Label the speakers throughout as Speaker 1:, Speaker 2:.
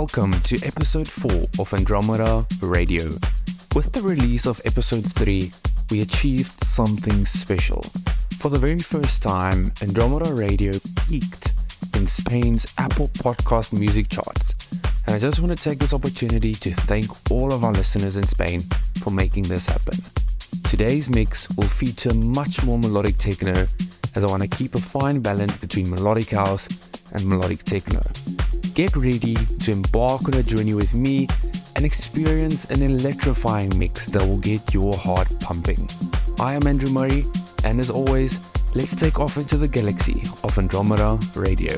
Speaker 1: welcome to episode 4 of Andromeda Radio. With the release of episode 3, we achieved something special. For the very first time, Andromeda Radio peaked in Spain's Apple Podcast music charts. And I just want to take this opportunity to thank all of our listeners in Spain for making this happen. Today's mix will feature much more melodic techno as I want to keep a fine balance between melodic house and melodic techno. Get ready to embark on a journey with me and experience an electrifying mix that will get your heart pumping. I am Andrew Murray, and as always, let's take off into the galaxy of Andromeda Radio.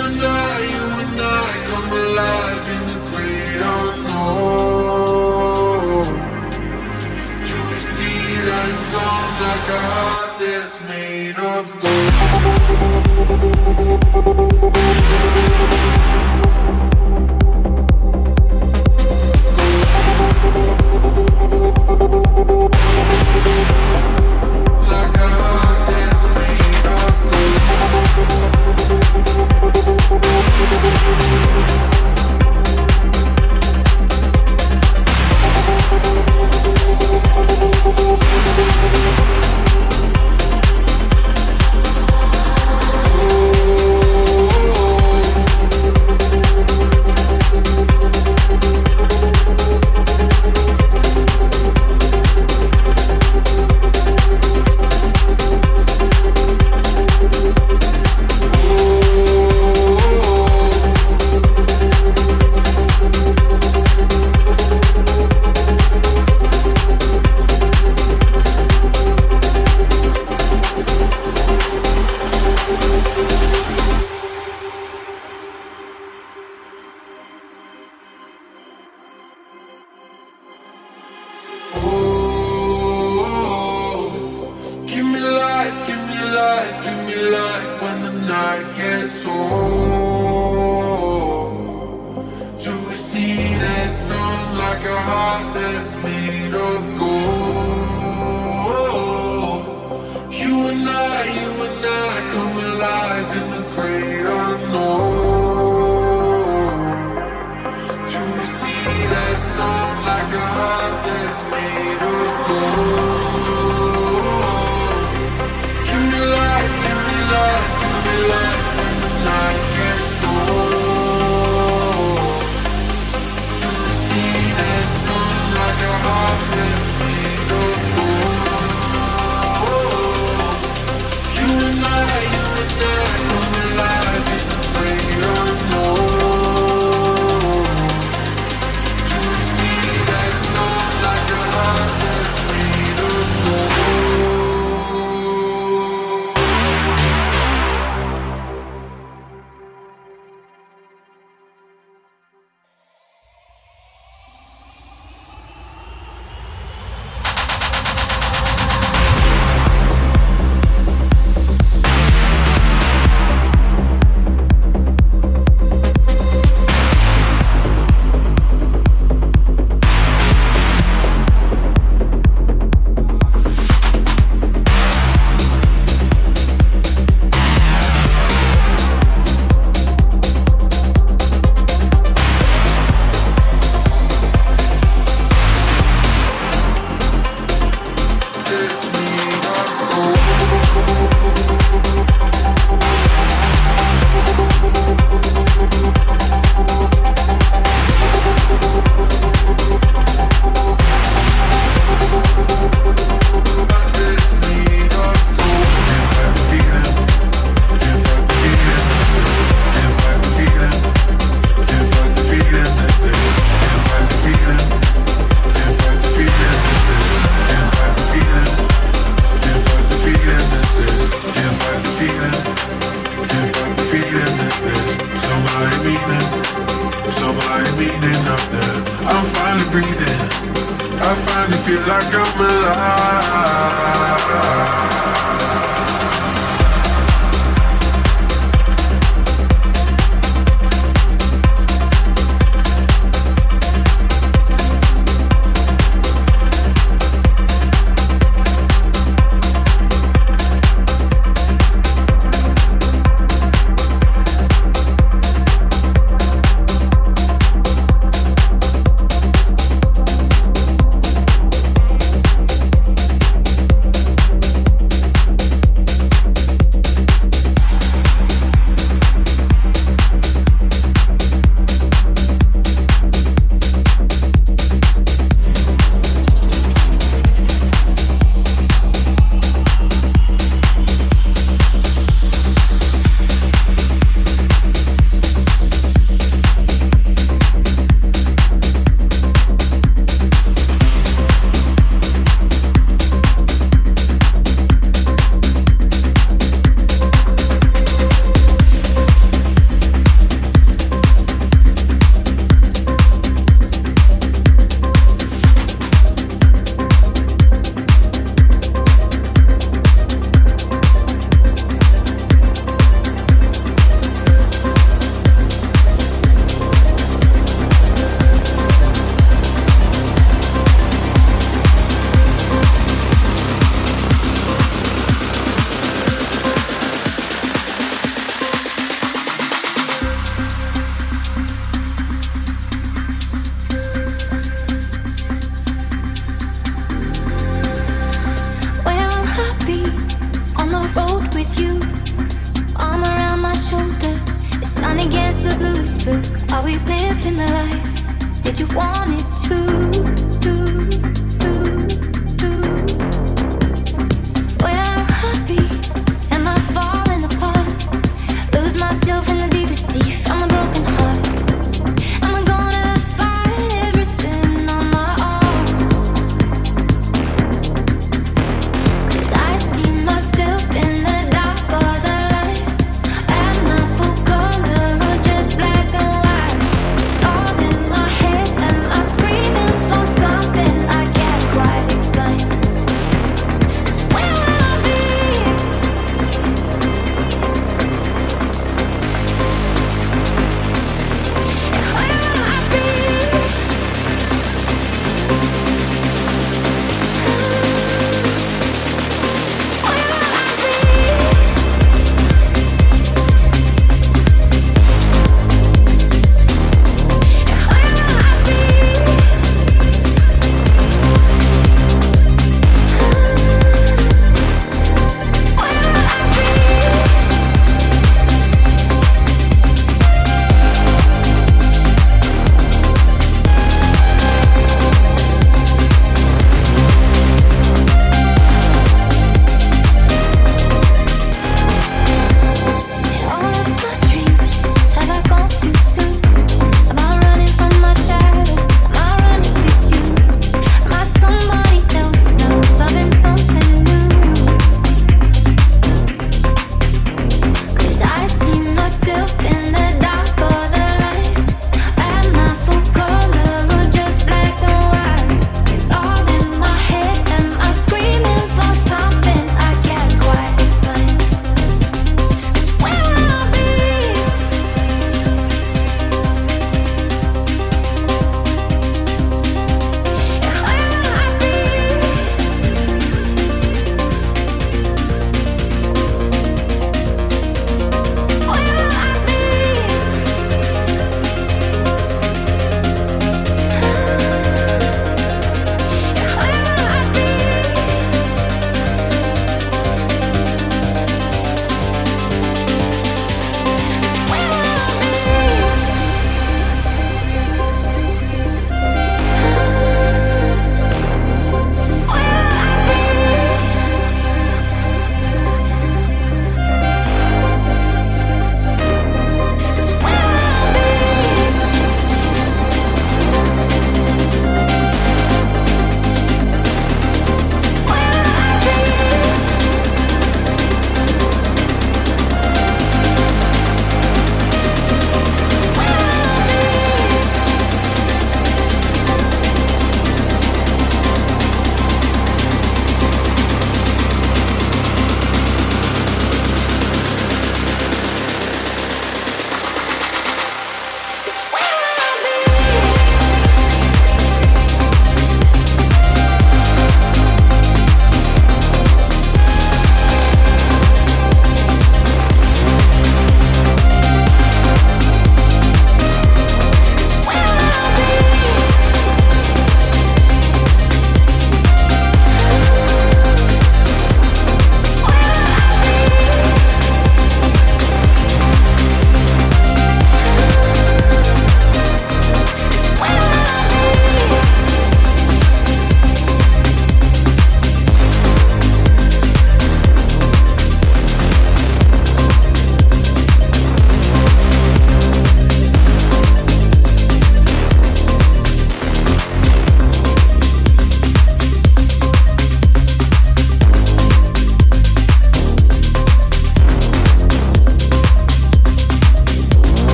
Speaker 2: and I, you and I come alive
Speaker 3: in
Speaker 2: the great unknown. To that like made of gold. I finally feel like I'm alive. But are we living the life that you
Speaker 3: wanted to? to?